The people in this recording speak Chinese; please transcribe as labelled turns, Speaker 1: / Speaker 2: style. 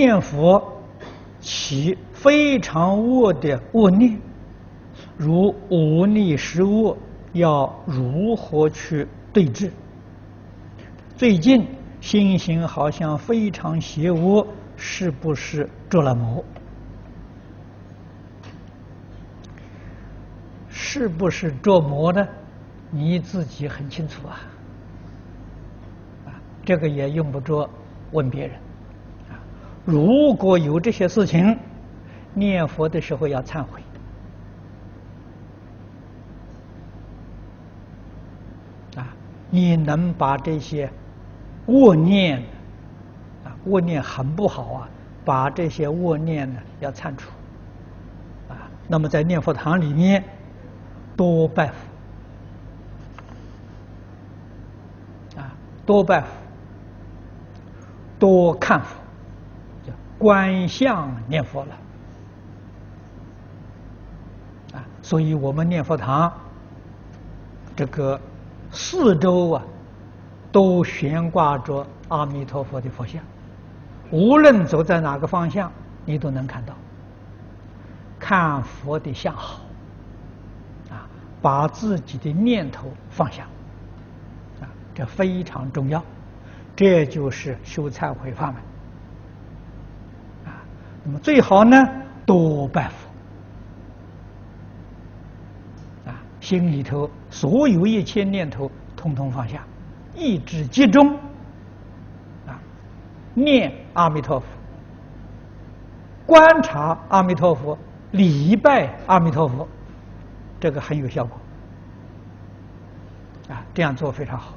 Speaker 1: 念佛起非常恶的恶念，如无逆十恶，要如何去对治？最近心行好像非常邪恶，是不是着了魔？是不是着魔呢？你自己很清楚啊。啊，这个也用不着问别人。如果有这些事情，念佛的时候要忏悔。啊，你能把这些。恶念啊，恶念很不好啊！把这些恶念呢要忏除啊。那么在念佛堂里面多拜佛啊，多拜佛，多看佛，观相念佛了啊。所以我们念佛堂这个四周啊。都悬挂着阿弥陀佛的佛像，无论走在哪个方向，你都能看到。看佛的相好，啊，把自己的念头放下，啊，这非常重要。这就是修忏悔法门，那么最好呢，多拜佛，啊，心里头所有一切念头，通通放下。意志集中，啊，念阿弥陀佛，观察阿弥陀佛，礼拜阿弥陀佛，这个很有效果，啊，这样做非常好。